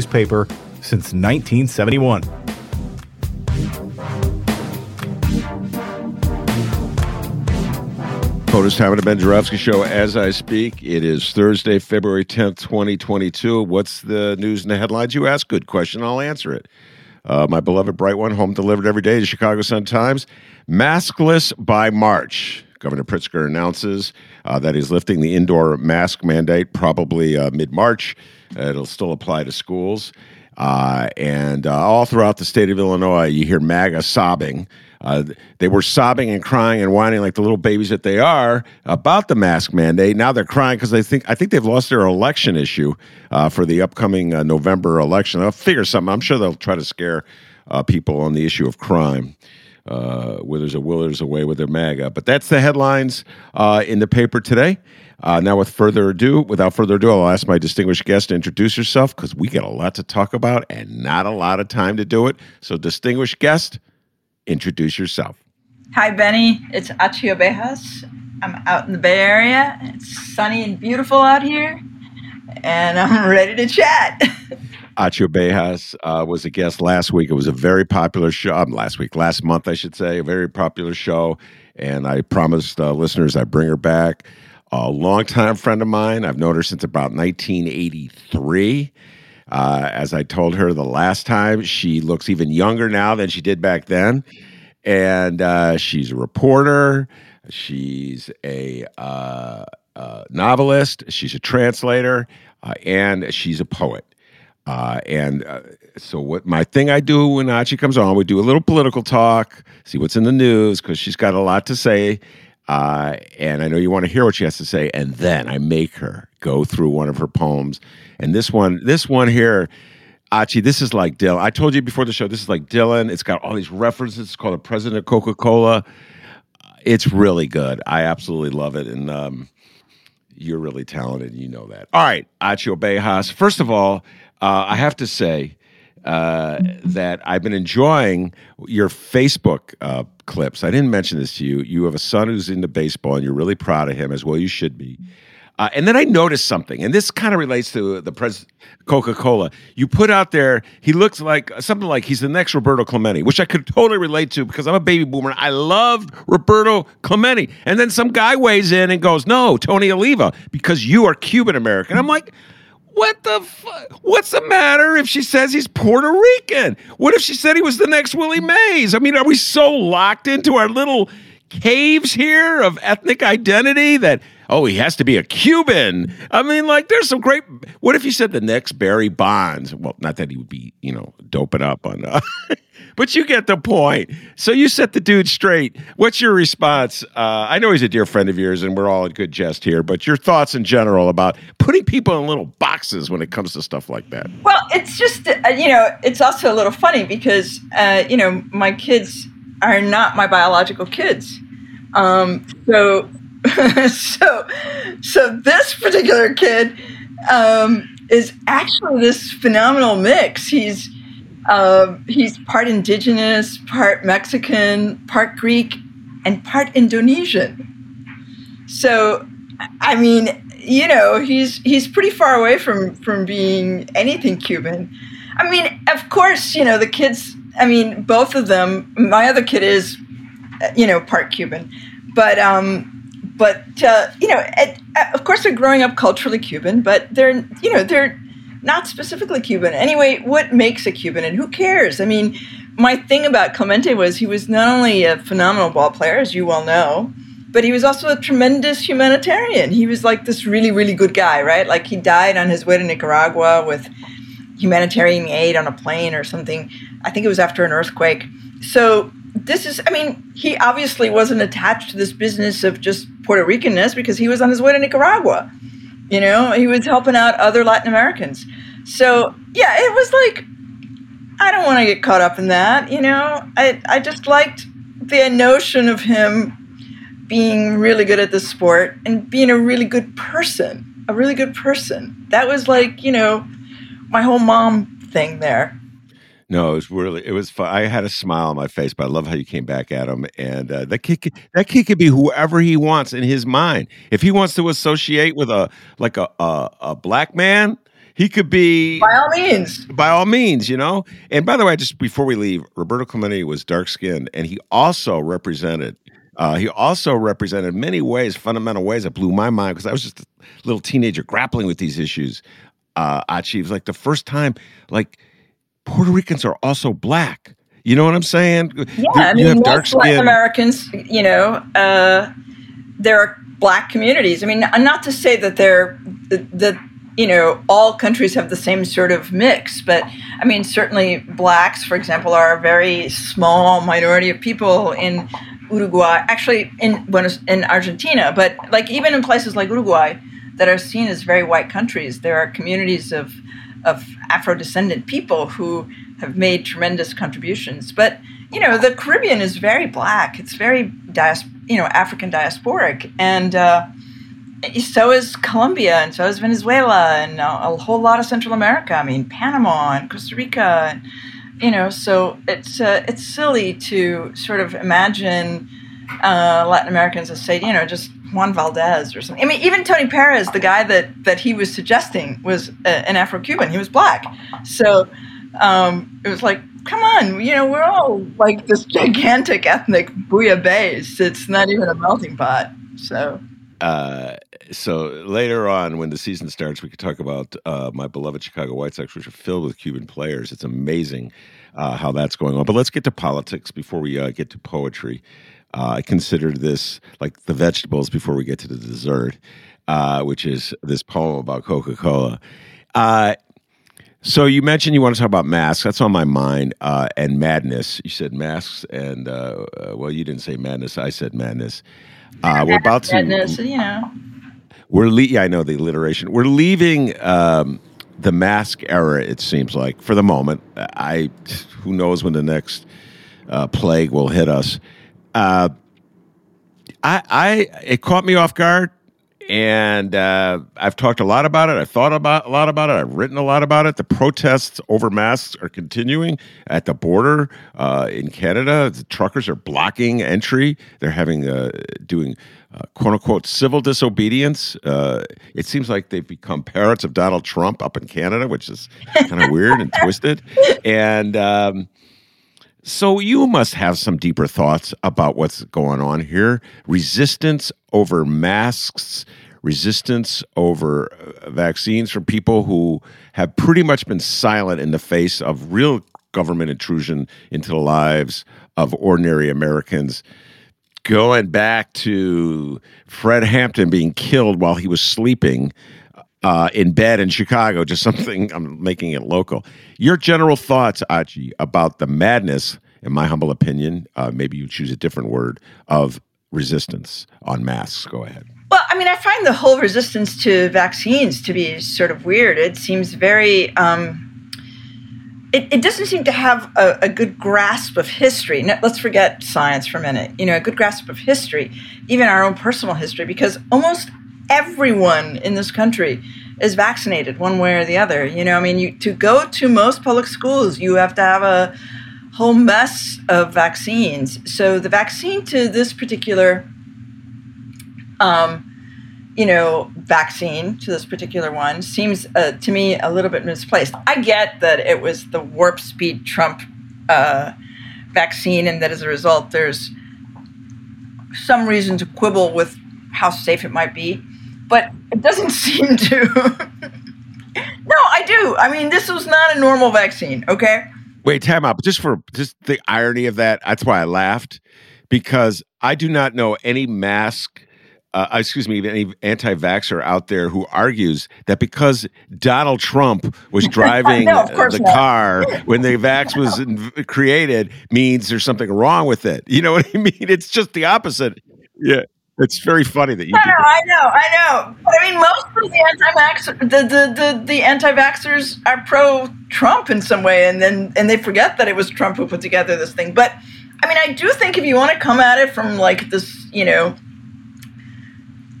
newspaper since 1971. POTUS time of the Ben Joravsky Show as I speak. It is Thursday, February 10th, 2022. What's the news and the headlines you ask? Good question. I'll answer it. Uh, my beloved Bright One, home delivered every day to Chicago Sun-Times. Maskless by March. Governor Pritzker announces uh, that he's lifting the indoor mask mandate probably uh, mid March. it'll still apply to schools. Uh, and uh, all throughout the state of Illinois, you hear MAGA sobbing. Uh, they were sobbing and crying and whining like the little babies that they are about the mask mandate. Now they're crying because they think I think they've lost their election issue uh, for the upcoming uh, November election. I'll figure something. I'm sure they'll try to scare uh, people on the issue of crime. Uh, where there's a will, there's a way with their MAGA. But that's the headlines uh, in the paper today. Uh, now, with further ado, without further ado, I'll ask my distinguished guest to introduce herself because we got a lot to talk about and not a lot of time to do it. So, distinguished guest, introduce yourself. Hi, Benny. It's Achy Obejas. I'm out in the Bay Area. It's sunny and beautiful out here, and I'm ready to chat. Achy Obejas uh, was a guest last week. It was a very popular show. Um, last week, last month, I should say, a very popular show. And I promised uh, listeners I'd bring her back. A longtime friend of mine. I've known her since about 1983. Uh, as I told her the last time, she looks even younger now than she did back then. And uh, she's a reporter. She's a uh, uh novelist. She's a translator. Uh, and she's a poet. Uh, and uh, so, what my thing I do when Achy comes on, we do a little political talk, see what's in the news because she's got a lot to say, uh, and I know you want to hear what she has to say. And then I make her go through one of her poems. And this one, this one here, Achy, this is like Dylan. I told you before the show, this is like Dylan. It's got all these references. It's called the President of Coca Cola. It's really good. I absolutely love it. And um, you're really talented. You know that. All right, Achy Obejas. First of all, uh, I have to say uh, that I've been enjoying your Facebook uh, clips. I didn't mention this to you. You have a son who's into baseball, and you're really proud of him, as well you should be. Uh, and then I noticed something, and this kind of relates to the pres- Coca Cola. You put out there, he looks like something like he's the next Roberto Clemente, which I could totally relate to because I'm a baby boomer. I loved Roberto Clemente. And then some guy weighs in and goes, No, Tony Oliva, because you are Cuban American. I'm like, what the fuck? What's the matter if she says he's Puerto Rican? What if she said he was the next Willie Mays? I mean, are we so locked into our little caves here of ethnic identity that oh he has to be a Cuban? I mean, like there's some great. What if you said the next Barry Bonds? Well, not that he would be you know doping up on. Uh, but you get the point. So you set the dude straight. What's your response? Uh, I know he's a dear friend of yours, and we're all in good jest here. But your thoughts in general about putting people in little boxes when it comes to stuff like that? Well, it's just uh, you know, it's also a little funny because uh, you know my kids are not my biological kids. Um, so, so, so this particular kid um, is actually this phenomenal mix. He's uh, he's part indigenous, part Mexican, part Greek, and part Indonesian. So, I mean, you know, he's he's pretty far away from from being anything Cuban. I mean, of course, you know, the kids. I mean, both of them. My other kid is, you know, part Cuban, but um, but uh, you know, of course, they're growing up culturally Cuban, but they're you know they're not specifically Cuban. Anyway, what makes a Cuban, and who cares? I mean, my thing about Clemente was he was not only a phenomenal ball player, as you well know, but he was also a tremendous humanitarian. He was like this really, really good guy, right? Like he died on his way to Nicaragua with humanitarian aid on a plane or something. I think it was after an earthquake. So this is, I mean, he obviously wasn't attached to this business of just Puerto Ricanness because he was on his way to Nicaragua. You know, he was helping out other Latin Americans. So yeah, it was like I don't want to get caught up in that. You know, I I just liked the notion of him being really good at the sport and being a really good person, a really good person. That was like you know my whole mom thing there. No, it was really it was fun. I had a smile on my face, but I love how you came back at him. And uh, that kid, that kid could be whoever he wants in his mind. If he wants to associate with a like a a, a black man, he could be by all means. By all means, you know. And by the way, just before we leave, Roberto Clemente was dark skinned, and he also represented. Uh, he also represented many ways, fundamental ways that blew my mind because I was just a little teenager grappling with these issues. Uh, Achy, was like the first time, like Puerto Ricans are also black. You know what I'm saying? Yeah, I mean, have dark skin. Latin Americans, you know, uh, there are black communities. I mean, not to say that they're that you know all countries have the same sort of mix, but I mean, certainly blacks, for example, are a very small minority of people in Uruguay. Actually, in Buenos in Argentina, but like even in places like Uruguay that are seen as very white countries, there are communities of of Afro descendant people who have made tremendous contributions. But you know, the Caribbean is very black. It's very dias- you know African diasporic, and uh, so is Colombia, and so is Venezuela, and a, a, whole lot of Central America. I mean, Panama and Costa Rica, and you know, so it's uh, it's silly to sort of imagine uh, Latin Americans as say, you know, just Juan Valdez or something. I mean, even Tony Perez, the guy that that he was suggesting was a, an Afro-Cuban. He was black, so um, it was like, come on, you know, we're all like this gigantic ethnic bouillabaisse. It's not even a melting pot. So. Uh, so later on, when the season starts, we could talk about uh, my beloved Chicago White Sox, which are filled with Cuban players. It's amazing uh, how that's going on. But let's get to politics before we uh, get to poetry. Uh, I considered this like the vegetables before we get to the dessert, uh, which is this poem about Coca Cola. Uh, so you mentioned you want to talk about masks. That's on my mind. Uh, and madness. You said masks, and uh, uh, well, you didn't say madness. I said madness. we're about to. Madness, you know. We're le- yeah, I know the alliteration. We're leaving um, the mask era. It seems like for the moment. I who knows when the next plague will hit us. Uh, I, I it caught me off guard, and uh, I've talked a lot about it. I've thought about a lot about it. I've written a lot about it. The protests over masks are continuing at the border uh, in Canada. The truckers are blocking entry. They're having uh, doing. Uh, quote unquote civil disobedience. Uh, it seems like they've become parrots of Donald Trump up in Canada, which is kind of weird and twisted. And um, so you must have some deeper thoughts about what's going on here. Resistance over masks, resistance over uh, vaccines from people who have pretty much been silent in the face of real government intrusion into the lives of ordinary Americans. Going back to Fred Hampton being killed while he was sleeping uh, in bed in Chicago, just something I'm making it local. Your general thoughts, Achy, about the madness, in my humble opinion, uh, maybe you choose a different word, of resistance on masks. Go ahead. Well, I mean, I find the whole resistance to vaccines to be sort of weird. It seems very. Um, it, it doesn't seem to have a, a good grasp of history. Now, let's forget science for a minute. You know, a good grasp of history, even our own personal history, because almost everyone in this country is vaccinated one way or the other. You know, I mean, you, to go to most public schools, you have to have a whole mess of vaccines. So the vaccine to this particular um, you know, vaccine to this particular one seems uh, to me a little bit misplaced. I get that it was the warp speed Trump uh, vaccine, and that as a result, there's some reason to quibble with how safe it might be, but it doesn't seem to. no, I do. I mean, this was not a normal vaccine. Okay. Wait, time out. Just for just the irony of that, that's why I laughed because I do not know any mask uh, excuse me, any anti-vaxxer out there who argues that because Donald Trump was driving no, the not. car when the vax was created means there's something wrong with it. You know what I mean? It's just the opposite. Yeah. It's very funny that you. No, no, I know, I know. But I mean, most of the anti-vax, the the the, the anti-vaxxers are pro-Trump in some way, and then and they forget that it was Trump who put together this thing. But I mean, I do think if you want to come at it from like this, you know,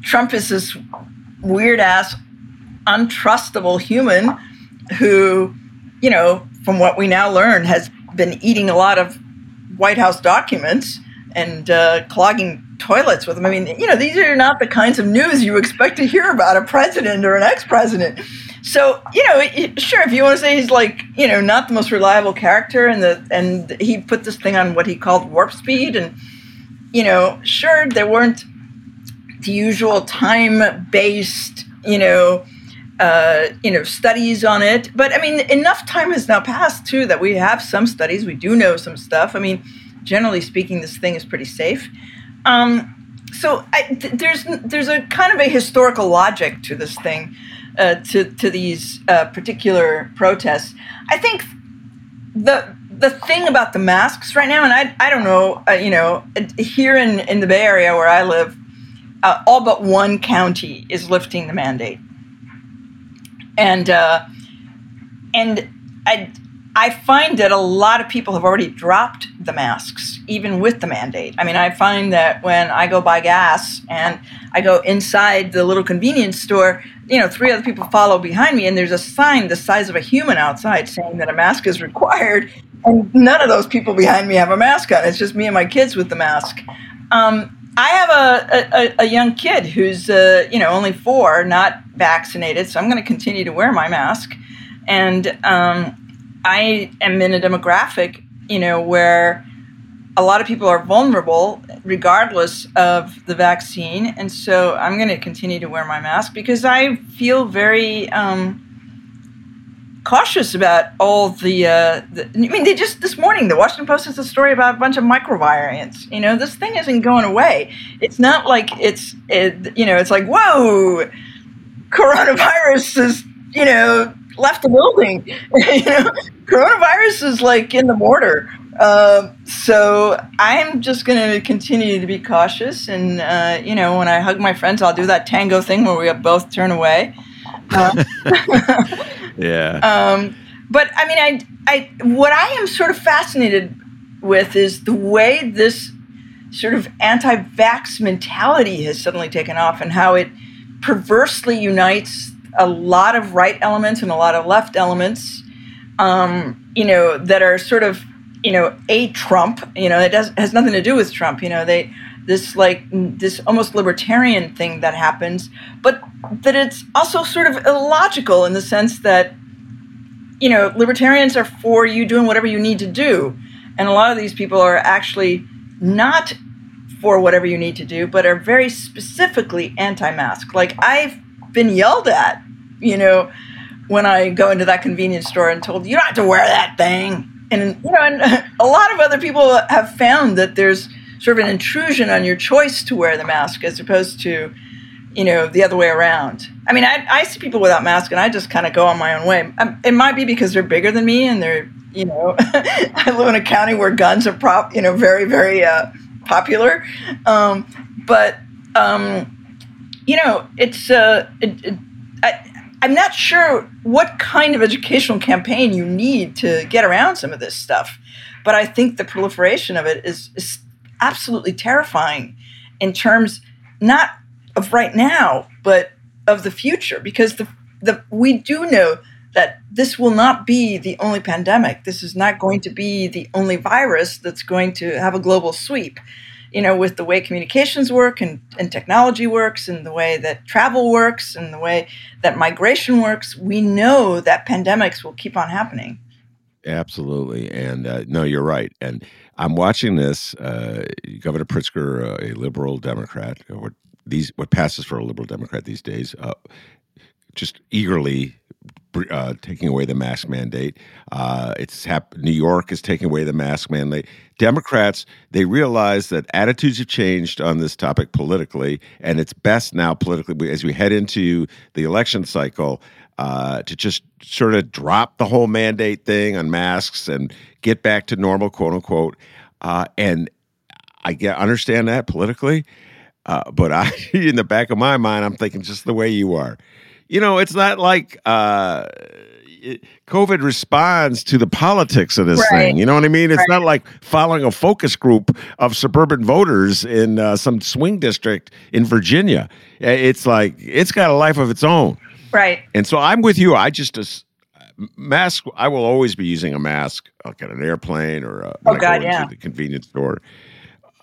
Trump is this weird ass, untrustable human who, you know, from what we now learn, has been eating a lot of White House documents and uh, clogging toilets with them. I mean, you know, these are not the kinds of news you expect to hear about a president or an ex president. So, you know, sure, if you want to say he's like, you know, not the most reliable character and the and he put this thing on what he called warp speed and you know, sure there weren't the usual time-based, you know, uh, you know, studies on it. But I mean, enough time has now passed too that we have some studies. We do know some stuff. I mean, generally speaking, this thing is pretty safe. Um, so I, th- there's there's a kind of a historical logic to this thing, uh, to to these uh, particular protests. I think the the thing about the masks right now, and I I don't know, uh, you know, here in in the Bay Area where I live, uh, all but one county is lifting the mandate, and uh, and I I find that a lot of people have already dropped the masks, even with the mandate. I mean, I find that when I go buy gas and I go inside the little convenience store, you know, three other people follow behind me, and there's a sign the size of a human outside saying that a mask is required, and none of those people behind me have a mask on. It's just me and my kids with the mask. Um, I have a, a, a young kid who's uh, you know only four, not vaccinated, so I'm going to continue to wear my mask, and um, I am in a demographic you know where a lot of people are vulnerable regardless of the vaccine, and so I'm going to continue to wear my mask because I feel very. Um, cautious about all the, uh, the, I mean, they just this morning the Washington Post has a story about a bunch of microvariants. You know, this thing isn't going away. It's not like it's it, you know, it's like whoa, coronavirus is you know left the building. you know, coronavirus is like in the mortar. Uh, so I'm just going to continue to be cautious, and uh, you know, when I hug my friends, I'll do that tango thing where we both turn away. Uh, yeah. Um, but I mean, I, I, what I am sort of fascinated with is the way this sort of anti-vax mentality has suddenly taken off, and how it perversely unites a lot of right elements and a lot of left elements. Um, you know, that are sort of, you know, a Trump. You know, it does has nothing to do with Trump. You know, they this like this almost libertarian thing that happens, but that it's also sort of illogical in the sense that you know libertarians are for you doing whatever you need to do, and a lot of these people are actually not for whatever you need to do, but are very specifically anti-mask. Like I've been yelled at, you know, when I go into that convenience store and told you don't have to wear that thing. And you know, and a lot of other people have found that there's sort of an intrusion on your choice to wear the mask as opposed to, you know, the other way around. I mean, I, I see people without masks and I just kind of go on my own way. Um, it might be because they're bigger than me and they're, you know, I live in a county where guns are prop, you know, very, very uh, popular. Um, but, um, you know, it's, uh, it, it, I, I'm not sure what kind of educational campaign you need to get around some of this stuff, but I think the proliferation of it is, is absolutely terrifying in terms not of right now, but of the future, because the, the we do know that this will not be the only pandemic. This is not going to be the only virus that's going to have a global sweep. You know, with the way communications work and, and technology works and the way that travel works and the way that migration works, we know that pandemics will keep on happening. Absolutely. And uh, no, you're right. And I'm watching this. Uh, Governor Pritzker, uh, a liberal Democrat, what these what passes for a liberal Democrat these days, uh, just eagerly uh, taking away the mask mandate. Uh, it's hap- New York is taking away the mask mandate. Democrats they realize that attitudes have changed on this topic politically, and it's best now politically as we head into the election cycle uh, to just sort of drop the whole mandate thing on masks and get back to normal, quote unquote. Uh, and I get understand that politically, uh, but I, in the back of my mind, I'm thinking just the way you are you know, it's not like uh, COVID responds to the politics of this right. thing. You know what I mean? It's right. not like following a focus group of suburban voters in uh, some swing district in Virginia. It's like it's got a life of its own. Right. And so I'm with you. I just uh, mask. I will always be using a mask, like at an airplane or uh, oh god, yeah, the convenience store.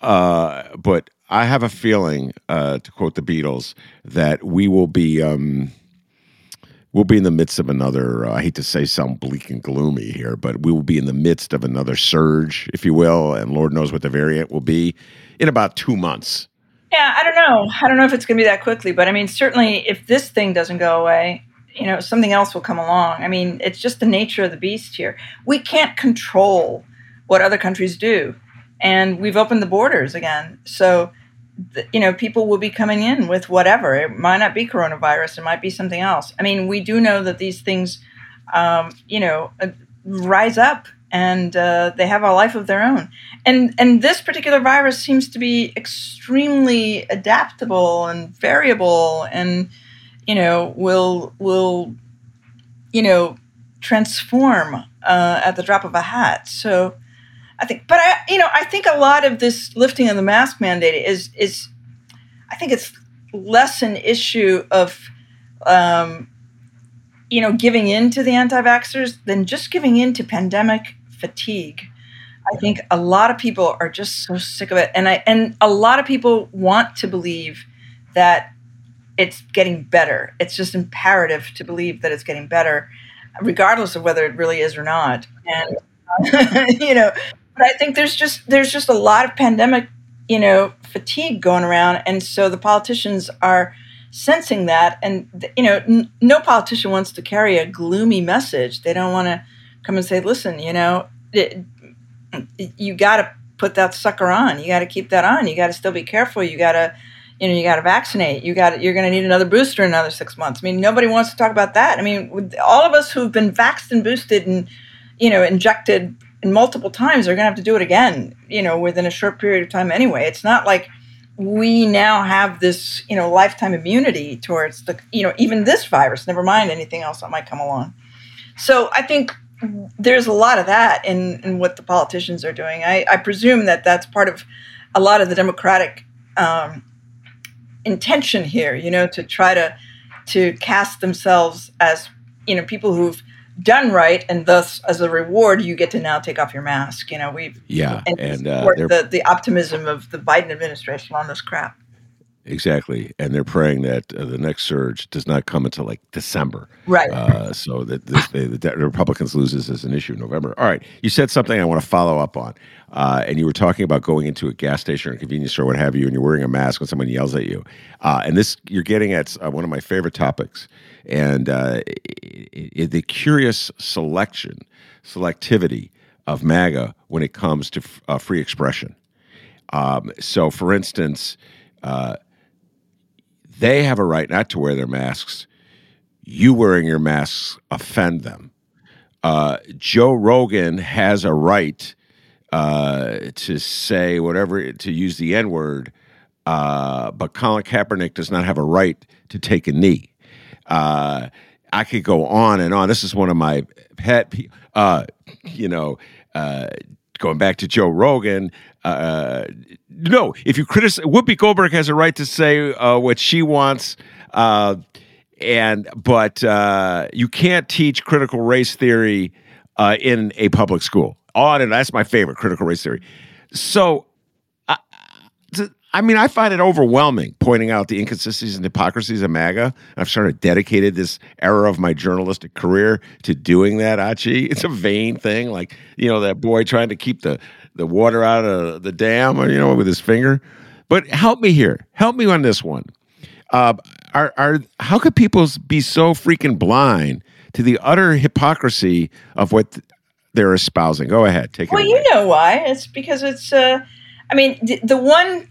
Uh, but I have a feeling, uh, to quote the Beatles, that we will be. Um, we'll be in the midst of another uh, i hate to say sound bleak and gloomy here but we will be in the midst of another surge if you will and lord knows what the variant will be in about two months. Yeah i don't know. I don't know if it's going to be that quickly but i mean certainly if this thing doesn't go away you know something else will come along. I mean it's just the nature of the beast here. We can't control what other countries do and we've opened the borders again. So you know, people will be coming in with whatever. It might not be coronavirus. It might be something else. I mean, we do know that these things, um, you know, uh, rise up and uh, they have a life of their own. And and this particular virus seems to be extremely adaptable and variable, and you know, will will you know transform uh, at the drop of a hat. So I think, but I, you know, I think a lot of this lifting of the mask mandate is is, I think it's less an issue of, um, you know, giving in to the anti-vaxxers than just giving in to pandemic fatigue. I think a lot of people are just so sick of it, and I and a lot of people want to believe that it's getting better. It's just imperative to believe that it's getting better, regardless of whether it really is or not. And you know, but I think there's just there's just a lot of pandemic, you know, fatigue going around, and so the politicians are sensing that, and you know, n- no politician wants to carry a gloomy message. They don't want to come and say, "Listen, you know, it, you got to put that sucker on. You got to keep that on. You got to still be careful. You got to." you know, you got to vaccinate. You got you're going to need another booster in another six months. I mean, nobody wants to talk about that. I mean, all of us who've been vaxxed and boosted and you know injected multiple times they're going to have to do it again you know within a short period of time anyway. It's not like we now have this you know lifetime immunity towards the you know even this virus never mind anything else that might come along. So i think there's a lot of that in, in what the politicians are doing. I, I presume that that's part of a lot of the democratic um, intention here you know to try to to cast themselves as you know people who've done right, and thus as a reward, you get to now take off your mask. You know, we've yeah, and, and uh, the the optimism of the Biden administration on this crap. Exactly, and they're praying that uh, the next surge does not come until like December, right? Uh, so that this, they, the Republicans lose this as an issue in November. All right, you said something I want to follow up on, uh, and you were talking about going into a gas station or a convenience store, what have you, and you're wearing a mask when someone yells at you, uh, and this you're getting at uh, one of my favorite topics, and uh, it, it, the curious selection, selectivity of MAGA when it comes to f- free expression. Um, so, for instance they have a right not to wear their masks. You wearing your masks offend them. Uh, Joe Rogan has a right uh, to say whatever, to use the N word, uh, but Colin Kaepernick does not have a right to take a knee. Uh, I could go on and on. This is one of my pet, uh, you know, uh, going back to Joe Rogan, uh, no, if you criticize, Whoopi Goldberg has a right to say uh, what she wants, uh, and but uh, you can't teach critical race theory uh, in a public school. On and that's my favorite critical race theory. So I mean, I find it overwhelming pointing out the inconsistencies and hypocrisies of MAGA. I've sort of dedicated this era of my journalistic career to doing that, Achy. It's a vain thing, like, you know, that boy trying to keep the, the water out of the dam, you know, with his finger. But help me here. Help me on this one. Uh, are, are how could people be so freaking blind to the utter hypocrisy of what they're espousing? Go ahead, take well, it. Well, you know why? It's because it's. Uh, I mean, the, the one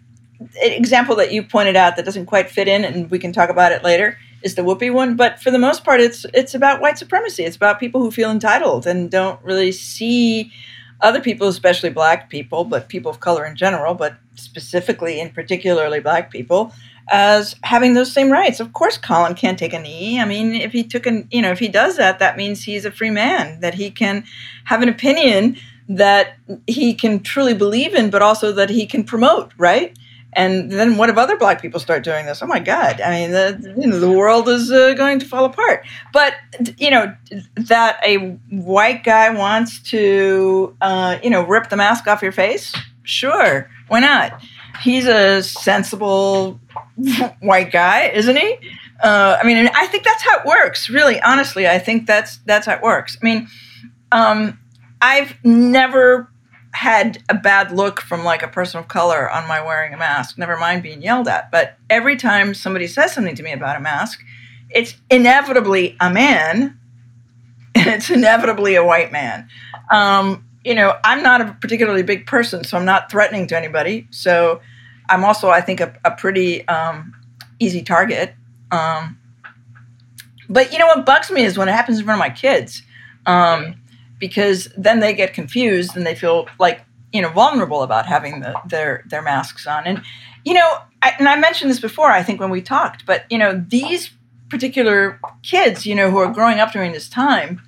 example that you pointed out that doesn't quite fit in, and we can talk about it later, is the Whoopi one. But for the most part, it's it's about white supremacy. It's about people who feel entitled and don't really see other people, especially black people, but people of color in general, but specifically and particularly black people, as having those same rights. Of course, Colin can't take a knee. I mean, if he took an, you know, if he does that, that means he's a free man, that he can have an opinion that he can truly believe in, but also that he can promote, right? And then what if other black people start doing this? Oh my God! I mean, the you know the world is uh, going to fall apart. But you know that a white guy wants to uh, you know rip the mask off your face. Sure, why not? He's a sensible white guy, isn't he? Uh, I mean, I think that's how it works. Really, honestly, I think that's that's how it works. I mean, um, I've never had a bad look from like a person of color on my wearing a mask, never mind being yelled at. But every time somebody says something to me about a mask, it's inevitably a man and it's inevitably a white man. Um, you know, I'm not a particularly big person, so I'm not threatening to anybody. So I'm also, I think, a, a pretty um, easy target. Um, but you know what bugs me is when it happens in front of my kids. Um, because then they get confused and they feel like you know vulnerable about having the, their their masks on. And you know I, and i mentioned this before i think when we talked but you know these particular kids you know who are growing up during this time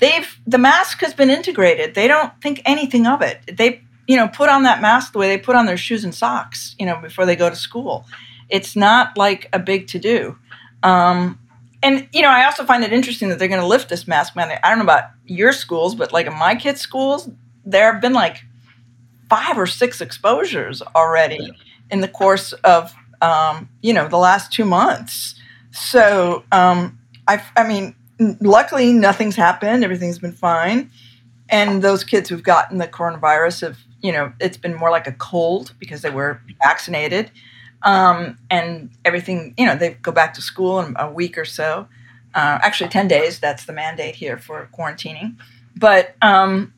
they've the mask has been integrated. They don't think anything of it. They you know put on that mask the way they put on their shoes and socks you know before they go to school. It's not like a big to do um, and you know, I also find it interesting that they're going to lift this mask mandate. I don't know about your schools, but like in my kids' schools, there have been like five or six exposures already yeah. in the course of um, you know the last two months. So um, I, I mean, luckily nothing's happened. Everything's been fine, and those kids who've gotten the coronavirus have you know it's been more like a cold because they were vaccinated um, and everything, you know, they go back to school in a week or so. Uh, actually, 10 days, that's the mandate here for quarantining. But, um,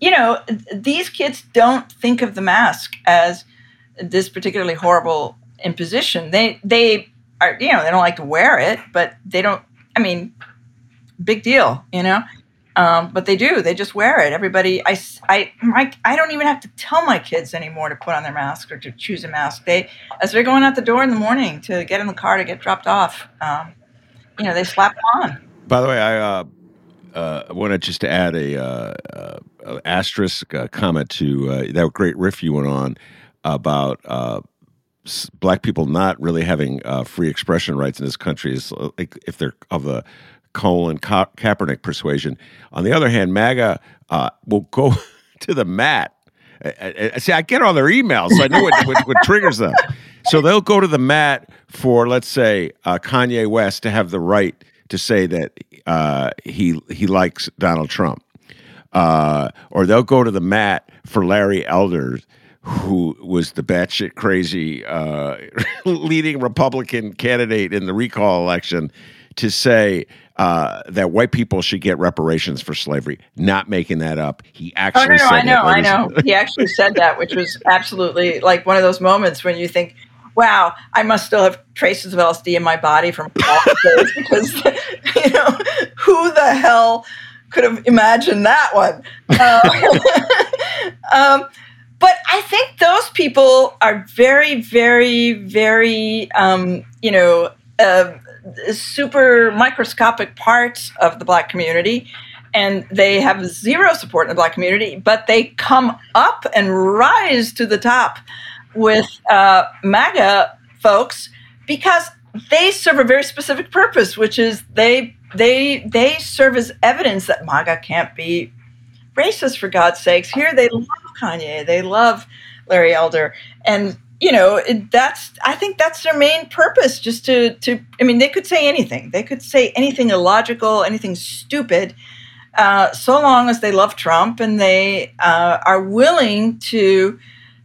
you know, these kids don't think of the mask as this particularly horrible imposition. They, they are, you know, they don't like to wear it, but they don't, I mean, big deal, you know? Um, but they do. They just wear it. Everybody, I, I, my, I don't even have to tell my kids anymore to put on their mask or to choose a mask. They, as they're going out the door in the morning to get in the car to get dropped off, um, you know, they slap it on. By the way, I uh, uh, wanted just to add a uh, uh asterisk uh, comment to uh, that great riff you went on about black people not really having free expression rights in this country. Is like if they're of the Colin Ka- Kaepernick persuasion. On the other hand, MAGA uh, will go to the mat. I, see, I get all their emails, so I know what, what, what, triggers them. So they'll go to the mat for, let's say, uh, Kanye West to have the right to say that uh, he he likes Donald Trump, uh, or they'll go to the mat for Larry Elder, who was the batshit crazy uh, leading Republican candidate in the recall election, to say uh, that white people should get reparations for slavery. Not making that up. He actually. Oh no, no I know, I know. he actually said that, which was absolutely like one of those moments when you think, "Wow, I must still have traces of LSD in my body from days because you know who the hell could have imagined that one." Uh, um, but I think those people are very, very, very, um, you know. Uh, super microscopic parts of the black community and they have zero support in the black community, but they come up and rise to the top with uh, MAGA folks because they serve a very specific purpose, which is they they they serve as evidence that MAGA can't be racist for God's sakes. Here they love Kanye, they love Larry Elder, and you know, that's I think that's their main purpose. Just to to I mean, they could say anything. They could say anything illogical, anything stupid, uh, so long as they love Trump and they uh, are willing to,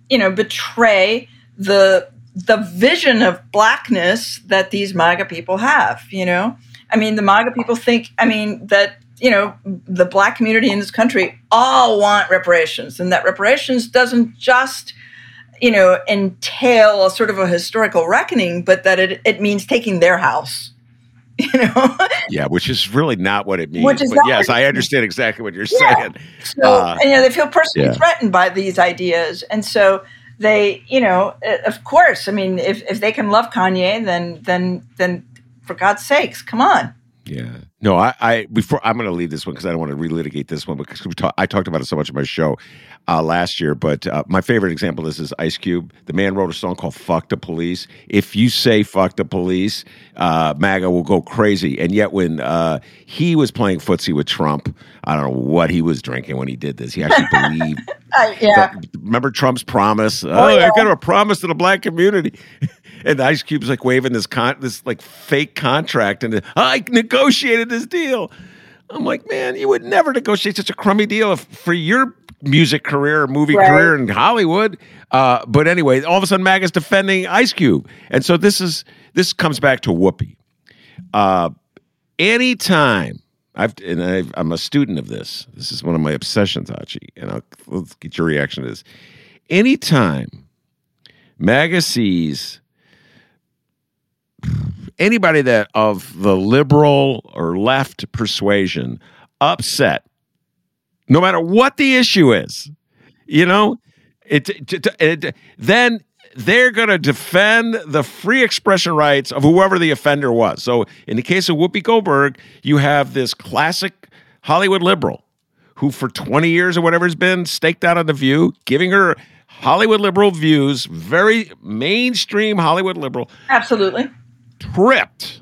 you know, betray the the vision of blackness that these MAGA people have. You know, I mean, the MAGA people think. I mean that you know the black community in this country all want reparations, and that reparations doesn't just you know, entail a sort of a historical reckoning, but that it, it means taking their house. You know? Yeah, which is really not what it means. Which is but yes, I understand exactly what you're yeah. saying. So, uh, and, you know, they feel personally yeah. threatened by these ideas. And so they, you know, of course, I mean, if, if they can love Kanye, then, then, then for God's sakes, come on. Yeah. No, I, I before I'm going to leave this one because I don't want to relitigate this one because we talk, I talked about it so much in my show uh, last year. But uh, my favorite example of this is Ice Cube. The man wrote a song called "Fuck the Police." If you say "fuck the police," uh, MAGA will go crazy. And yet, when uh, he was playing footsie with Trump, I don't know what he was drinking when he did this. He actually believed. Uh, yeah. Remember Trump's promise? Oh, oh yeah. I got a promise to the black community. and Ice Cube's like waving this con this like fake contract, and I negotiated this deal. I'm like, man, you would never negotiate such a crummy deal if, for your music career or movie right. career in Hollywood. Uh, but anyway, all of a sudden, MAGA's defending Ice Cube, and so this is this comes back to Whoopi. Uh, anytime I've and i am a student of this. This is one of my obsessions, Achy, and I'll let's get your reaction to this. Anytime MAGA sees anybody that of the liberal or left persuasion upset, no matter what the issue is, you know, it, it, it then they're going to defend the free expression rights of whoever the offender was. So, in the case of Whoopi Goldberg, you have this classic Hollywood liberal who, for 20 years or whatever, has been staked out on The View, giving her Hollywood liberal views, very mainstream Hollywood liberal. Absolutely tripped,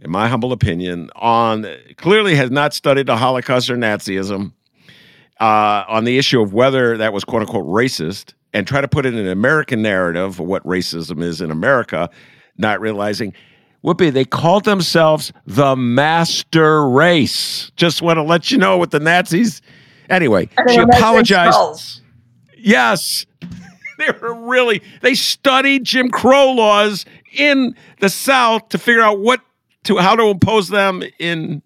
in my humble opinion, on clearly has not studied the Holocaust or Nazism uh, on the issue of whether that was quote unquote racist and try to put it in an American narrative of what racism is in America, not realizing. Whoopi, they called themselves the master race. Just want to let you know what the Nazis. Anyway, she apologized. Yes, they were really they studied Jim Crow laws in the South to figure out what to how to impose them in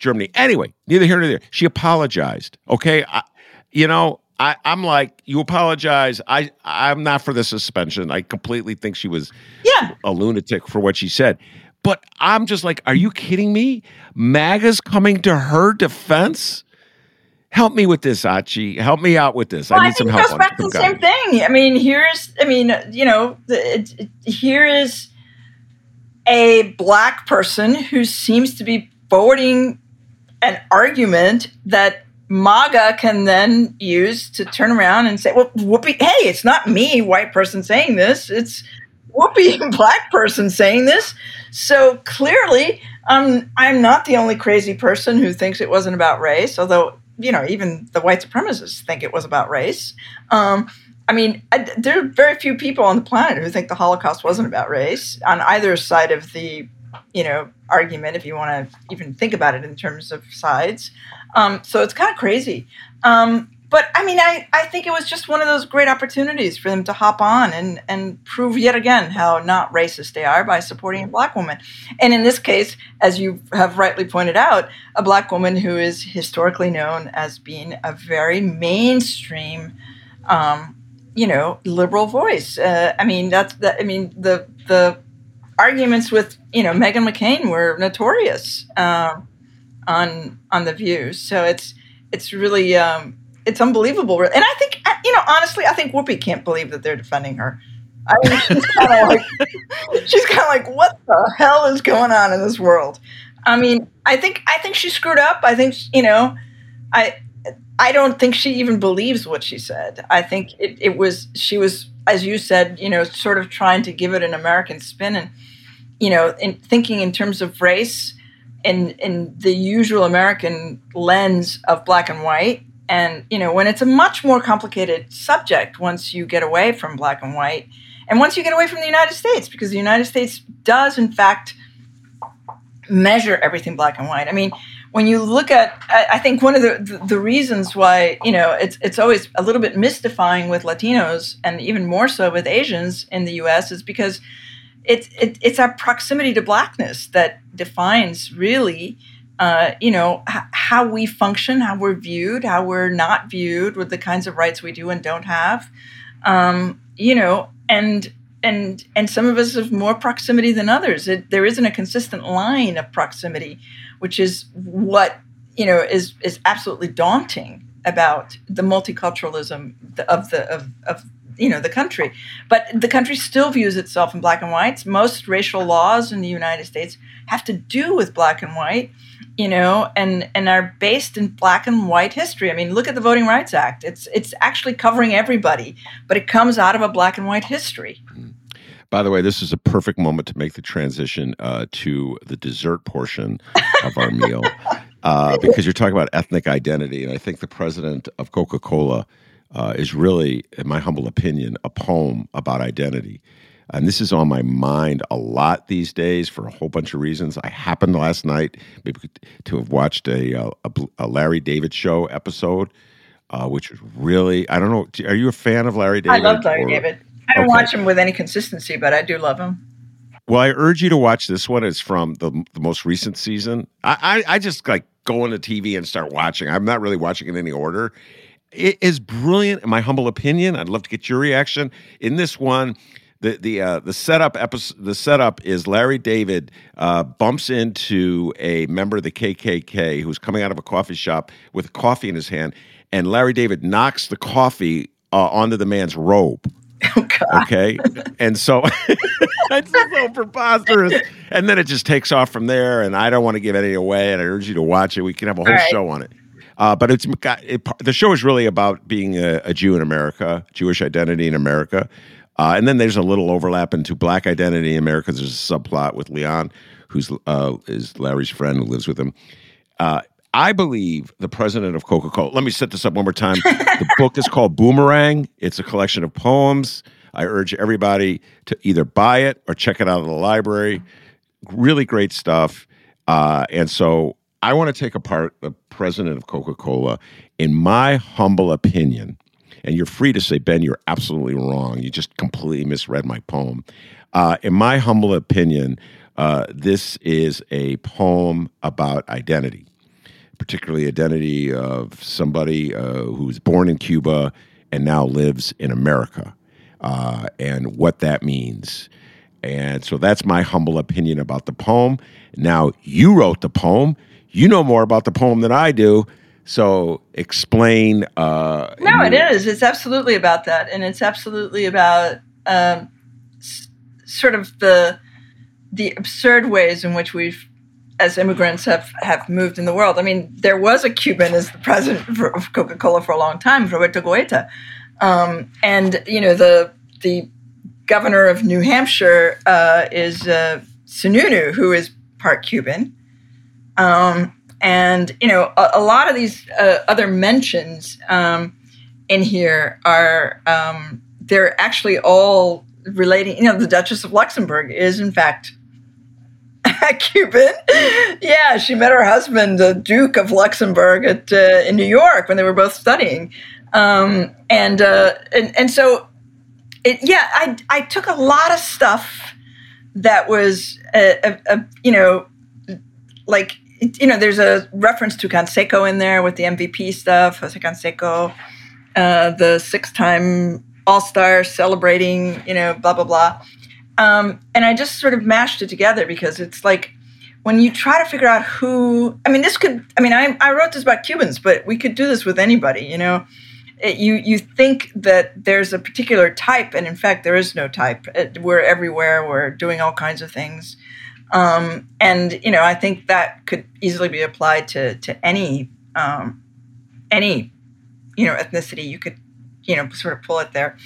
Germany. Anyway, neither here nor there. She apologized. Okay, I, you know, I, I'm like, you apologize. I I'm not for the suspension. I completely think she was yeah a lunatic for what she said. But I'm just like, are you kidding me? MAGA's coming to her defense help me with this, Achy. Help me out with this. Well, I need I some help. It goes back to the same thing. I mean, here's, I mean, you know, it, it, here is a black person who seems to be forwarding an argument that MAGA can then use to turn around and say, well, Whoopi, hey, it's not me, white person, saying this. It's Whoopi, black person, saying this. So clearly, um, I'm not the only crazy person who thinks it wasn't about race, although you know, even the white supremacists think it was about race. Um, I mean, I, there are very few people on the planet who think the Holocaust wasn't about race on either side of the, you know, argument. If you want to even think about it in terms of sides, um, so it's kind of crazy. Um, but I mean, I, I think it was just one of those great opportunities for them to hop on and, and prove yet again how not racist they are by supporting a black woman. And in this case, as you have rightly pointed out, a black woman who is historically known as being a very mainstream, um, you know, liberal voice. Uh, I mean, that's that. I mean, the the arguments with you know Meghan McCain were notorious um, on on the View. So it's it's really um, it's unbelievable. And I think, uh, you know, honestly, I think Whoopi can't believe that they're defending her. I mean, she's kind of like, she's kind of like, what the hell is going on in this world? I mean, I think, I think she screwed up. I think, you know, I, I don't think she even believes what she said. I think it, it was, she was, as you said, you know, sort of trying to give it an American spin and, you know, in thinking in terms of race in, in the usual American lens of black and white. And you know when it's a much more complicated subject once you get away from black and white and once you get away from the united states because the united states does in fact measure everything black and white. I mean when you look at i think one of the, the, the reasons why you know it's it's always a little bit mystifying with latinos and even more so with asians in the us is because it's it, it's our proximity to blackness that defines really uh, you know h- how we function how we're viewed how we're not viewed with the kinds of rights we do and don't have. Um, you know and and and some of us have more proximity than others. It, there isn't a consistent line of proximity which is what you know is is absolutely daunting about the multiculturalism of the of, of you know the country. But the country still views itself in black and whites. Most racial laws in the united states have to do with black and white you know and and are based in black and white history. I mean look at the voting rights act. It's it's actually covering everybody but it comes out of a black and white history. By the way, this is a perfect moment to make the transition uh, to the dessert portion of our meal uh, because you're talking about ethnic identity. And I think the president of Coca Cola uh, is really, in my humble opinion, a poem about identity. And this is on my mind a lot these days for a whole bunch of reasons. I happened last night to have watched a, uh, a, a Larry David show episode, uh, which really, I don't know, are you a fan of Larry David? I love Larry or, David. I don't okay. watch him with any consistency, but I do love him. Well, I urge you to watch this one. It's from the, the most recent season. I, I, I just like go on the TV and start watching. I'm not really watching in any order. It is brilliant, in my humble opinion. I'd love to get your reaction. In this one, the the uh, the setup episode the setup is Larry David uh, bumps into a member of the KKK who's coming out of a coffee shop with coffee in his hand, and Larry David knocks the coffee uh, onto the man's robe. Oh, okay, and so it's so preposterous, and then it just takes off from there. And I don't want to give any away, and I urge you to watch it. We can have a whole right. show on it. Uh, but it's it, the show is really about being a, a Jew in America, Jewish identity in America. Uh, and then there's a little overlap into black identity in America. There's a subplot with Leon, who's uh, is Larry's friend who lives with him. Uh, I believe the president of Coca Cola. Let me set this up one more time. the book is called Boomerang. It's a collection of poems. I urge everybody to either buy it or check it out of the library. Really great stuff. Uh, and so I want to take apart the president of Coca Cola. In my humble opinion, and you're free to say, Ben, you're absolutely wrong. You just completely misread my poem. Uh, in my humble opinion, uh, this is a poem about identity, particularly identity of somebody uh, who's born in Cuba and now lives in America, uh, and what that means. And so that's my humble opinion about the poem. Now, you wrote the poem. You know more about the poem than I do. So explain. Uh, no, it is. It's absolutely about that, and it's absolutely about um, s- sort of the the absurd ways in which we've, as immigrants, have have moved in the world. I mean, there was a Cuban as the president of Coca Cola for a long time, Roberto Goizueta, um, and you know the the governor of New Hampshire uh, is uh, Sununu, who is part Cuban. Um, and you know, a, a lot of these uh, other mentions um, in here are um, they're actually all relating. You know, the Duchess of Luxembourg is in fact Cuban. yeah, she met her husband, the Duke of Luxembourg, at uh, in New York when they were both studying, um, and, uh, and and so, it, yeah, I I took a lot of stuff that was a, a, a you know like you know, there's a reference to Canseco in there with the MVP stuff, Jose Canseco, uh, the six-time All-Star celebrating, you know, blah blah blah. Um, and I just sort of mashed it together because it's like when you try to figure out who. I mean, this could. I mean, I I wrote this about Cubans, but we could do this with anybody. You know, it, you you think that there's a particular type, and in fact, there is no type. It, we're everywhere. We're doing all kinds of things. Um, and you know, I think that could easily be applied to to any um, any you know ethnicity. You could you know sort of pull it there.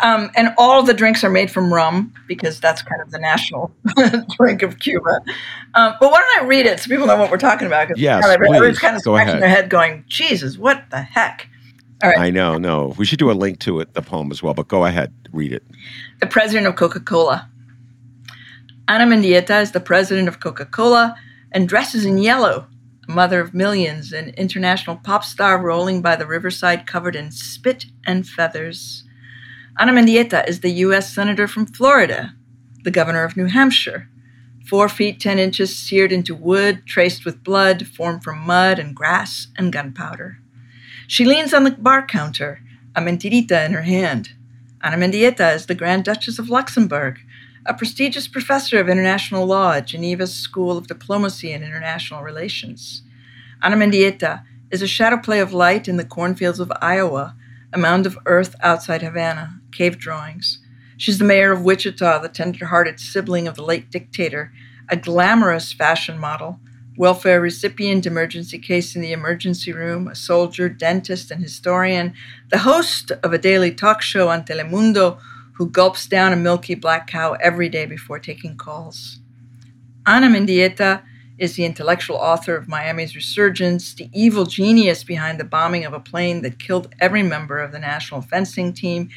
Um, and all the drinks are made from rum because that's kind of the national drink of Cuba. Um, but why don't I read it so people know what we're talking about? Yes, everybody's kind of scratching their head, going, "Jesus, what the heck." Right. I know, no. We should do a link to it, the poem as well, but go ahead, read it. The president of Coca Cola. Ana Mendieta is the president of Coca Cola and dresses in yellow, a mother of millions, an international pop star rolling by the riverside covered in spit and feathers. Ana Mendieta is the U.S. Senator from Florida, the governor of New Hampshire, four feet ten inches seared into wood, traced with blood, formed from mud and grass and gunpowder. She leans on the bar counter, a mentirita in her hand. Ana Mendieta is the Grand Duchess of Luxembourg, a prestigious professor of international law at Geneva's School of Diplomacy and International Relations. Ana Mendieta is a shadow play of light in the cornfields of Iowa, a mound of earth outside Havana, cave drawings. She's the mayor of Wichita, the tender hearted sibling of the late dictator, a glamorous fashion model, welfare recipient, emergency case in the emergency room, a soldier, dentist, and historian, the host of a daily talk show on Telemundo who gulps down a milky black cow every day before taking calls. Ana Mendieta is the intellectual author of Miami's Resurgence, the evil genius behind the bombing of a plane that killed every member of the national fencing team,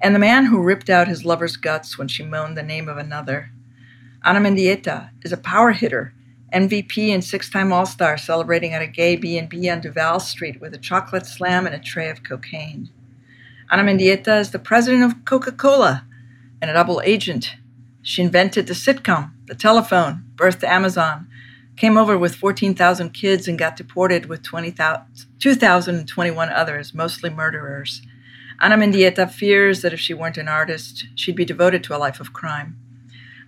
and the man who ripped out his lover's guts when she moaned the name of another. Ana Mendieta is a power hitter, MVP and six-time All-Star celebrating at a gay B&B on Duval Street with a chocolate slam and a tray of cocaine. Ana Mendieta is the president of Coca-Cola and a double agent. She invented the sitcom, the telephone, birthed Amazon, came over with 14,000 kids and got deported with 2,021 others, mostly murderers. Ana Mendieta fears that if she weren't an artist, she'd be devoted to a life of crime.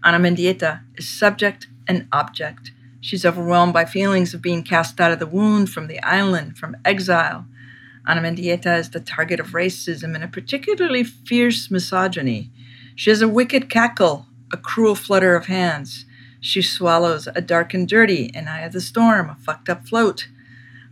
Ana Mendieta is subject and object. She's overwhelmed by feelings of being cast out of the wound, from the island, from exile. Ana Mendieta is the target of racism and a particularly fierce misogyny. She has a wicked cackle, a cruel flutter of hands. She swallows a dark and dirty, an eye of the storm, a fucked up float.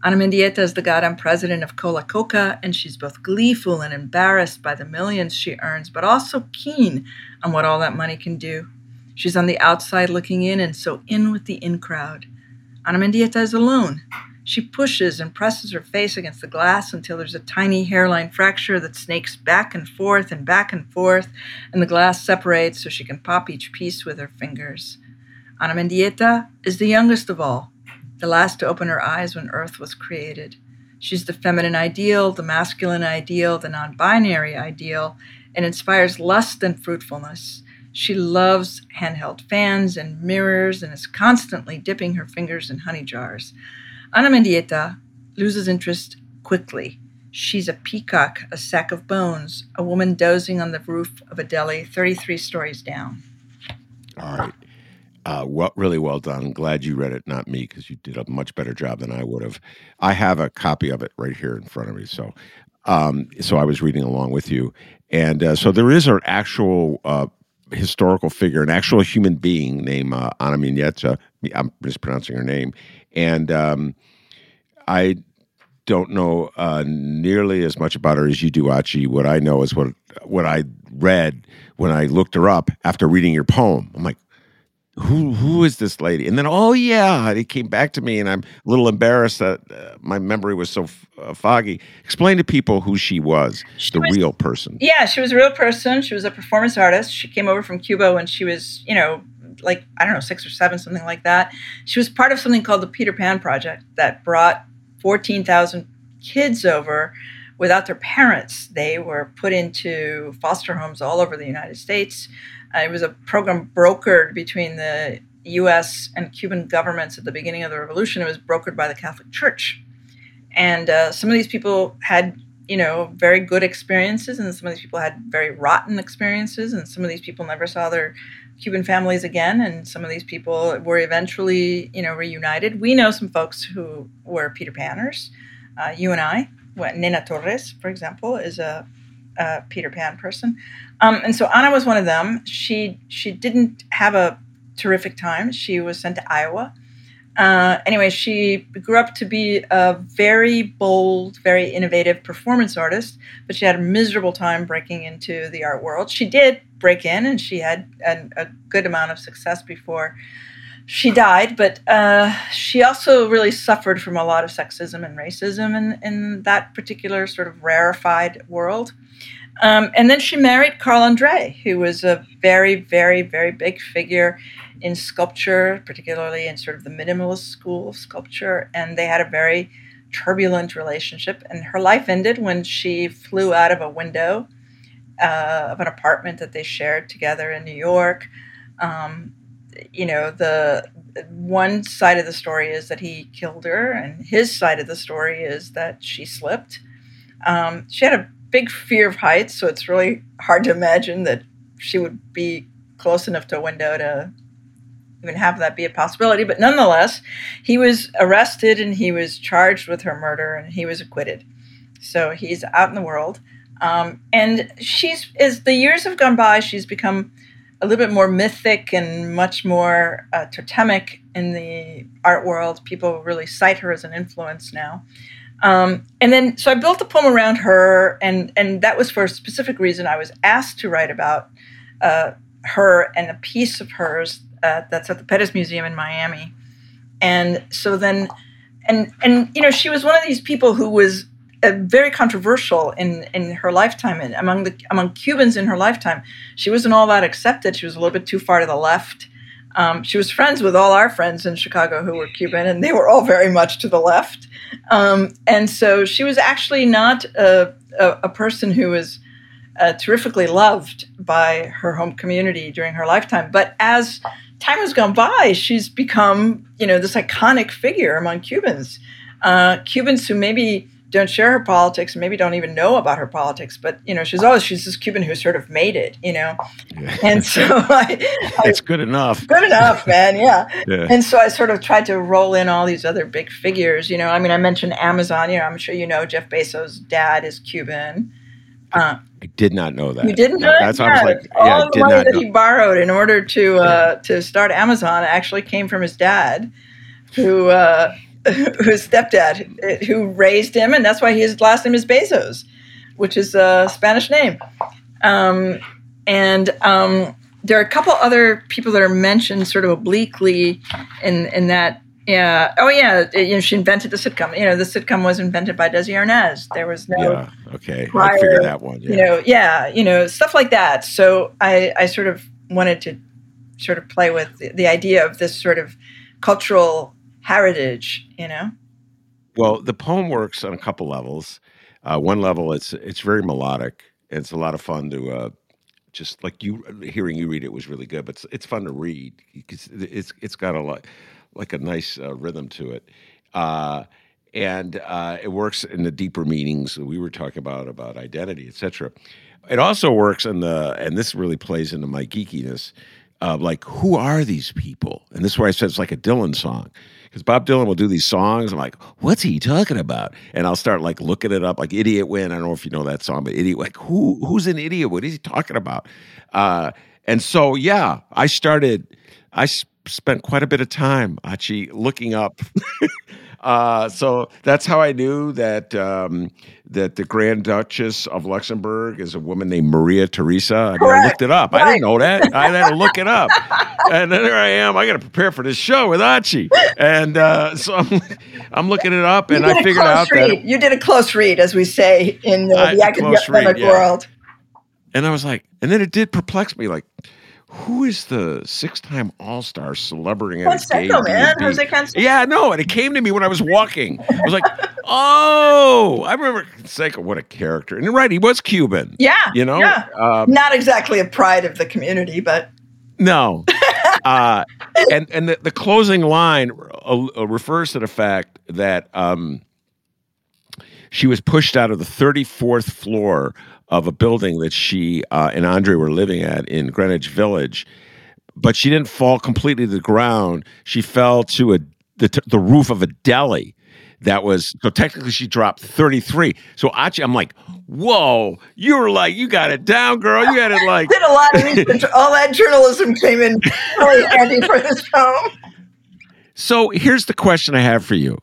Ana Mendieta is the goddamn president of Cola Coca, and she's both gleeful and embarrassed by the millions she earns, but also keen on what all that money can do. She's on the outside looking in and so in with the in crowd. Ana Mendieta is alone. She pushes and presses her face against the glass until there's a tiny hairline fracture that snakes back and forth and back and forth, and the glass separates so she can pop each piece with her fingers. Ana Mendieta is the youngest of all, the last to open her eyes when Earth was created. She's the feminine ideal, the masculine ideal, the non binary ideal, and inspires lust and fruitfulness. She loves handheld fans and mirrors and is constantly dipping her fingers in honey jars. Ana Mendieta loses interest quickly. She's a peacock, a sack of bones, a woman dozing on the roof of a deli 33 stories down. All right. Uh, well, really well done. Glad you read it, not me, because you did a much better job than I would have. I have a copy of it right here in front of me, so um, so I was reading along with you, and uh, so there is an actual uh, historical figure, an actual human being named uh, Ana Mendieta. I'm mispronouncing her name, and um, I don't know uh, nearly as much about her as you do, Achy. What I know is what what I read when I looked her up after reading your poem. I'm like, who who is this lady? And then, oh yeah, it came back to me, and I'm a little embarrassed that uh, my memory was so f- uh, foggy. Explain to people who she was, She the was- real person. Yeah, she was a real person. She was a performance artist. She came over from Cuba when she was, you know, like, I don't know, six or seven, something like that. She was part of something called the Peter Pan Project that brought 14,000 kids over without their parents. They were put into foster homes all over the United States. It was a program brokered between the US and Cuban governments at the beginning of the revolution. It was brokered by the Catholic Church. And uh, some of these people had you know, very good experiences, and some of these people had very rotten experiences, and some of these people never saw their Cuban families again, and some of these people were eventually, you know, reunited. We know some folks who were Peter Panners. Uh, you and I, Nena Torres, for example, is a, a Peter Pan person, um, and so Anna was one of them. She she didn't have a terrific time. She was sent to Iowa. Uh, anyway, she grew up to be a very bold, very innovative performance artist, but she had a miserable time breaking into the art world. She did break in, and she had a, a good amount of success before she died, but uh, she also really suffered from a lot of sexism and racism in, in that particular sort of rarefied world. Um, and then she married Carl Andre, who was a very, very, very big figure in sculpture, particularly in sort of the minimalist school of sculpture. And they had a very turbulent relationship. And her life ended when she flew out of a window uh, of an apartment that they shared together in New York. Um, you know, the one side of the story is that he killed her, and his side of the story is that she slipped. Um, she had a big fear of heights, so it's really hard to imagine that she would be close enough to a window to even have that be a possibility. But nonetheless, he was arrested and he was charged with her murder, and he was acquitted. So he's out in the world. Um, and she's as the years have gone by, she's become a little bit more mythic and much more uh, totemic in the art world. People really cite her as an influence now. Um, and then, so I built a poem around her, and and that was for a specific reason. I was asked to write about uh, her and a piece of hers uh, that's at the Pettis Museum in Miami. And so then, and and you know, she was one of these people who was very controversial in in her lifetime and among the among Cubans in her lifetime. She wasn't all that accepted. She was a little bit too far to the left. Um, she was friends with all our friends in Chicago who were Cuban, and they were all very much to the left. Um, and so she was actually not a, a, a person who was uh, terrifically loved by her home community during her lifetime. But as time has gone by, she's become, you know, this iconic figure among Cubans. Uh, Cubans who maybe don't share her politics and maybe don't even know about her politics but you know she's always she's this cuban who sort of made it you know yeah. and so I, it's good enough good enough man yeah. yeah. and so i sort of tried to roll in all these other big figures you know i mean i mentioned amazon you know i'm sure you know jeff bezos dad is cuban uh, I did not know that. You didn't know That's yeah. I was like, yeah, all the money that know. he borrowed in order to uh, to start Amazon actually came from his dad, who uh, his stepdad, who raised him, and that's why his last name is Bezos, which is a Spanish name. Um, and um, there are a couple other people that are mentioned sort of obliquely in in that. Yeah. Oh, yeah. You know, she invented the sitcom. You know, the sitcom was invented by Desi Arnaz. There was no. Yeah. Okay. Prior, I figured that one. Yeah. You know. Yeah. You know, stuff like that. So I I sort of wanted to sort of play with the, the idea of this sort of cultural heritage, you know? Well, the poem works on a couple levels. Uh, one level, it's it's very melodic. It's a lot of fun to uh, just like you hearing you read it was really good, but it's, it's fun to read because it's it's got a lot like a nice uh, rhythm to it, uh, and uh, it works in the deeper meanings we were talking about about identity, etc. It also works in the and this really plays into my geekiness. Like who are these people? And this is where I said it's like a Dylan song because Bob Dylan will do these songs. I'm like, what's he talking about? And I'll start like looking it up, like Idiot Wind. I don't know if you know that song, but Idiot, like who who's an idiot? What is he talking about? Uh, and so yeah, I started. I spent quite a bit of time actually looking up Uh, so that's how I knew that um, that the Grand Duchess of Luxembourg is a woman named Maria Teresa. I, mean, I looked it up. Right. I didn't know that. I had to look it up, and then there I am. I got to prepare for this show with Achy, and uh, so I'm, I'm looking it up, and I figured out read. that you did a close read, as we say in the, the academic read, yeah. world. And I was like, and then it did perplex me, like who is the six-time All-Star a gay man? Jose Canseco. Yeah, no, and it came to me when I was walking. I was like, oh, I remember Canseco. What a character! And right, he was Cuban. Yeah, you know, yeah. Um, not exactly a pride of the community, but no. uh, and and the, the closing line uh, uh, refers to the fact that um, she was pushed out of the 34th floor of a building that she uh, and Andre were living at in Greenwich Village. But she didn't fall completely to the ground. She fell to a the, the roof of a deli that was so technically she dropped 33 so actually i'm like whoa you were like you got it down girl you got it like did a lot of research all that journalism came in really handy for this poem so here's the question i have for you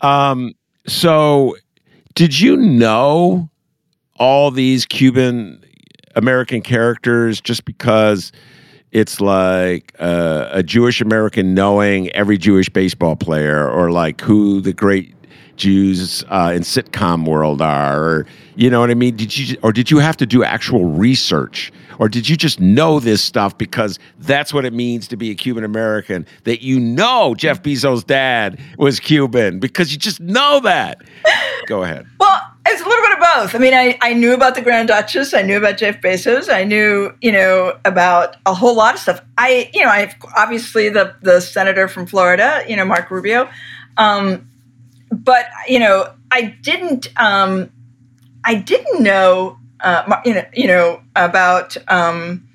um so did you know all these Cuban American characters just because it's like uh, a Jewish American knowing every Jewish baseball player, or like who the great Jews uh, in sitcom world are, or you know what I mean? Did you or did you have to do actual research, or did you just know this stuff because that's what it means to be a Cuban American? That you know Jeff Bezos' dad was Cuban because you just know that. Go ahead. Well, it's a little bit both. I mean, I, I knew about the Grand Duchess. I knew about Jeff Bezos. I knew, you know, about a whole lot of stuff. I, you know, I obviously the the senator from Florida, you know, Marco Rubio. Um, but you know, I didn't. Um, I didn't know. Uh, you know, you know about um,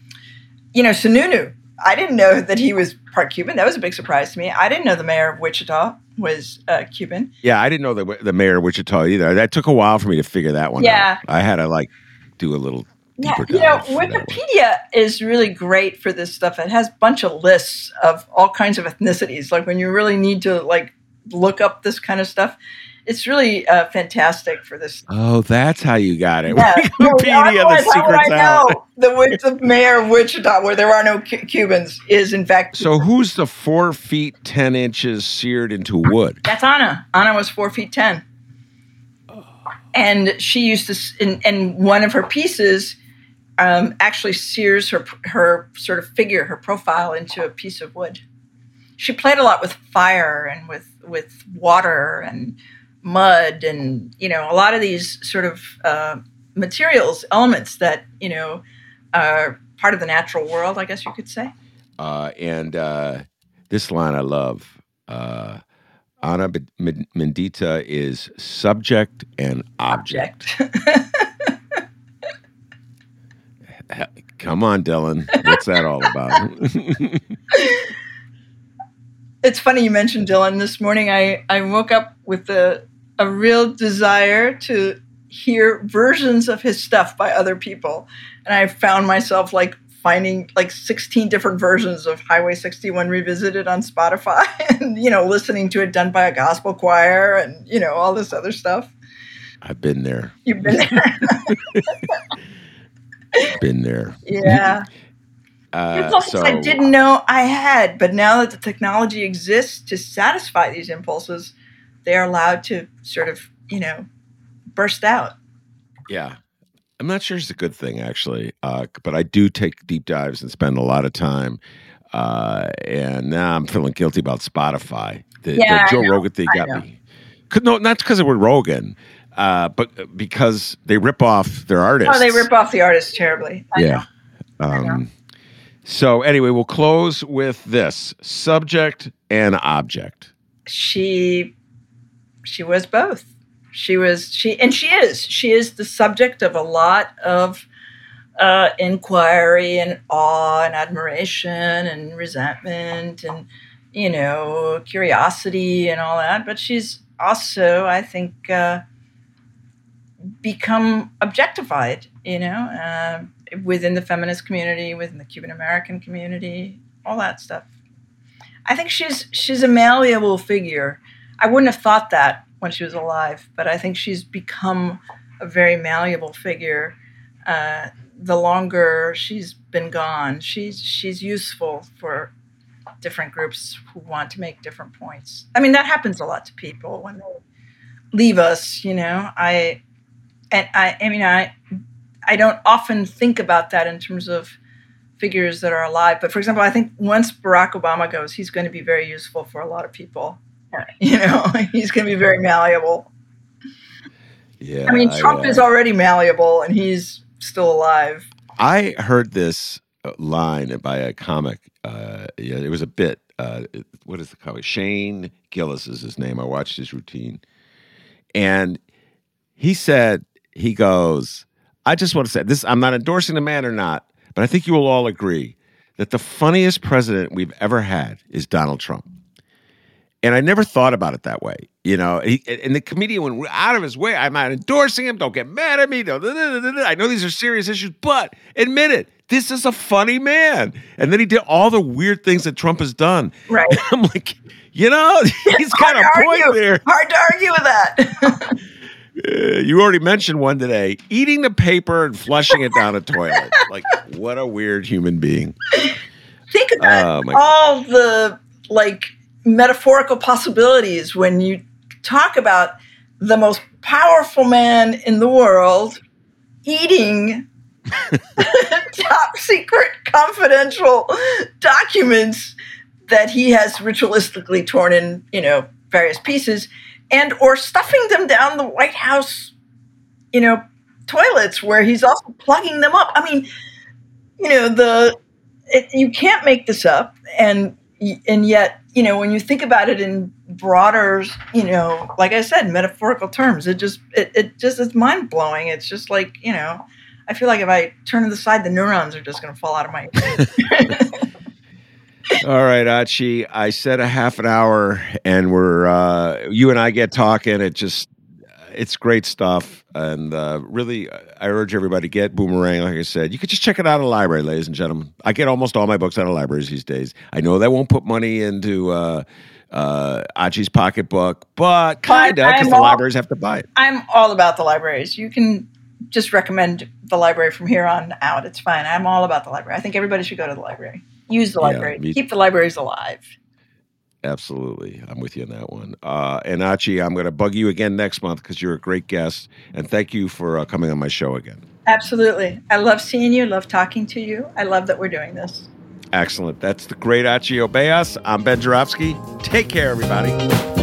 you know Sununu. I didn't know that he was part Cuban. That was a big surprise to me. I didn't know the mayor of Wichita was uh, Cuban. Yeah, I didn't know the the mayor of Wichita either. That took a while for me to figure that one yeah. out. I had to like do a little. Yeah, you know, Wikipedia is really great for this stuff. It has a bunch of lists of all kinds of ethnicities. Like when you really need to like look up this kind of stuff. It's really uh, fantastic for this. Oh, that's how you got it. Yeah. Wikipedia, the secrets I know the, the mayor of Wichita, where there are no C- Cubans, is in fact. So, who's the four feet ten inches seared into wood? That's Anna. Anna was four feet ten, and she used to. In, in one of her pieces, um, actually sears her her sort of figure, her profile, into a piece of wood she played a lot with fire and with with water and mud and you know a lot of these sort of uh, materials elements that you know are part of the natural world i guess you could say uh, and uh, this line i love uh, ana mendieta is subject and object, object. come on dylan what's that all about it's funny you mentioned Dylan. This morning I, I woke up with a, a real desire to hear versions of his stuff by other people. And I found myself like finding like 16 different versions of Highway 61 revisited on Spotify and, you know, listening to it done by a gospel choir and, you know, all this other stuff. I've been there. You've been there. been there. Yeah. Uh, so, I didn't know I had, but now that the technology exists to satisfy these impulses, they're allowed to sort of, you know, burst out. Yeah. I'm not sure it's a good thing, actually, uh, but I do take deep dives and spend a lot of time. Uh, and now I'm feeling guilty about Spotify. The, yeah, the Joe Rogan thing got me. No, not because it was Rogan, uh, but because they rip off their artists. Oh, they rip off the artists terribly. I yeah. Um, so anyway, we'll close with this subject and object. She she was both. She was she and she is. She is the subject of a lot of uh, inquiry and awe and admiration and resentment and you know curiosity and all that. But she's also, I think, uh, become objectified. You know. Uh, within the feminist community, within the Cuban American community, all that stuff. I think she's she's a malleable figure. I wouldn't have thought that when she was alive, but I think she's become a very malleable figure. Uh, the longer she's been gone, she's she's useful for different groups who want to make different points. I mean, that happens a lot to people when they leave us. You know, I and I, I mean, I I don't often think about that in terms of figures that are alive. But for example, I think once Barack Obama goes, he's going to be very useful for a lot of people. You know, he's going to be very malleable. Yeah. I mean, Trump I, uh, is already malleable and he's still alive. I heard this uh, line by a comic. Uh, yeah, it was a bit. Uh, what is the comic? Shane Gillis is his name. I watched his routine. And he said, he goes, I just want to say this I'm not endorsing the man or not, but I think you will all agree that the funniest president we've ever had is Donald Trump. And I never thought about it that way. You know, he, and the comedian went out of his way. I'm not endorsing him. Don't get mad at me. I know these are serious issues, but admit it. This is a funny man. And then he did all the weird things that Trump has done. Right. I'm like, you know, he's got a point argue. there. Hard to argue with that. Uh, you already mentioned one today eating the paper and flushing it down a toilet. Like, what a weird human being. think about Oh, my- all the like metaphorical possibilities when you talk about the most powerful man in the world eating top secret confidential documents that he has ritualistically torn in you know various pieces and or stuffing them down the white house you know toilets where he's also plugging them up. I mean you know the it, you can't make this up and and yet you know when you think about it in broader you know like i said metaphorical terms it just it, it just it's mind-blowing it's just like you know i feel like if i turn to the side the neurons are just going to fall out of my All right, Achy. I said a half an hour, and we're uh, you and I get talking. It just it's great stuff, and uh, really, I urge everybody to get Boomerang. Like I said, you could just check it out in the library, ladies and gentlemen. I get almost all my books out of libraries these days. I know that won't put money into uh, uh, Achy's pocketbook, but kinda because I'm the libraries have to buy it. i'm all about the libraries you can just recommend the library from here on out it's fine i'm all about the library i think everybody should go to the library use the Yeah, library me- keep the libraries alive Absolutely. I'm with you on that one. Uh, and Achy, I'm going to bug you again next month because you're a great guest. And thank you for uh, coming on my show again. Absolutely. I love seeing you, love talking to you. I love that we're doing this. Excellent. That's the great Achy Obejas. I'm Ben Joravsky. Take care, everybody.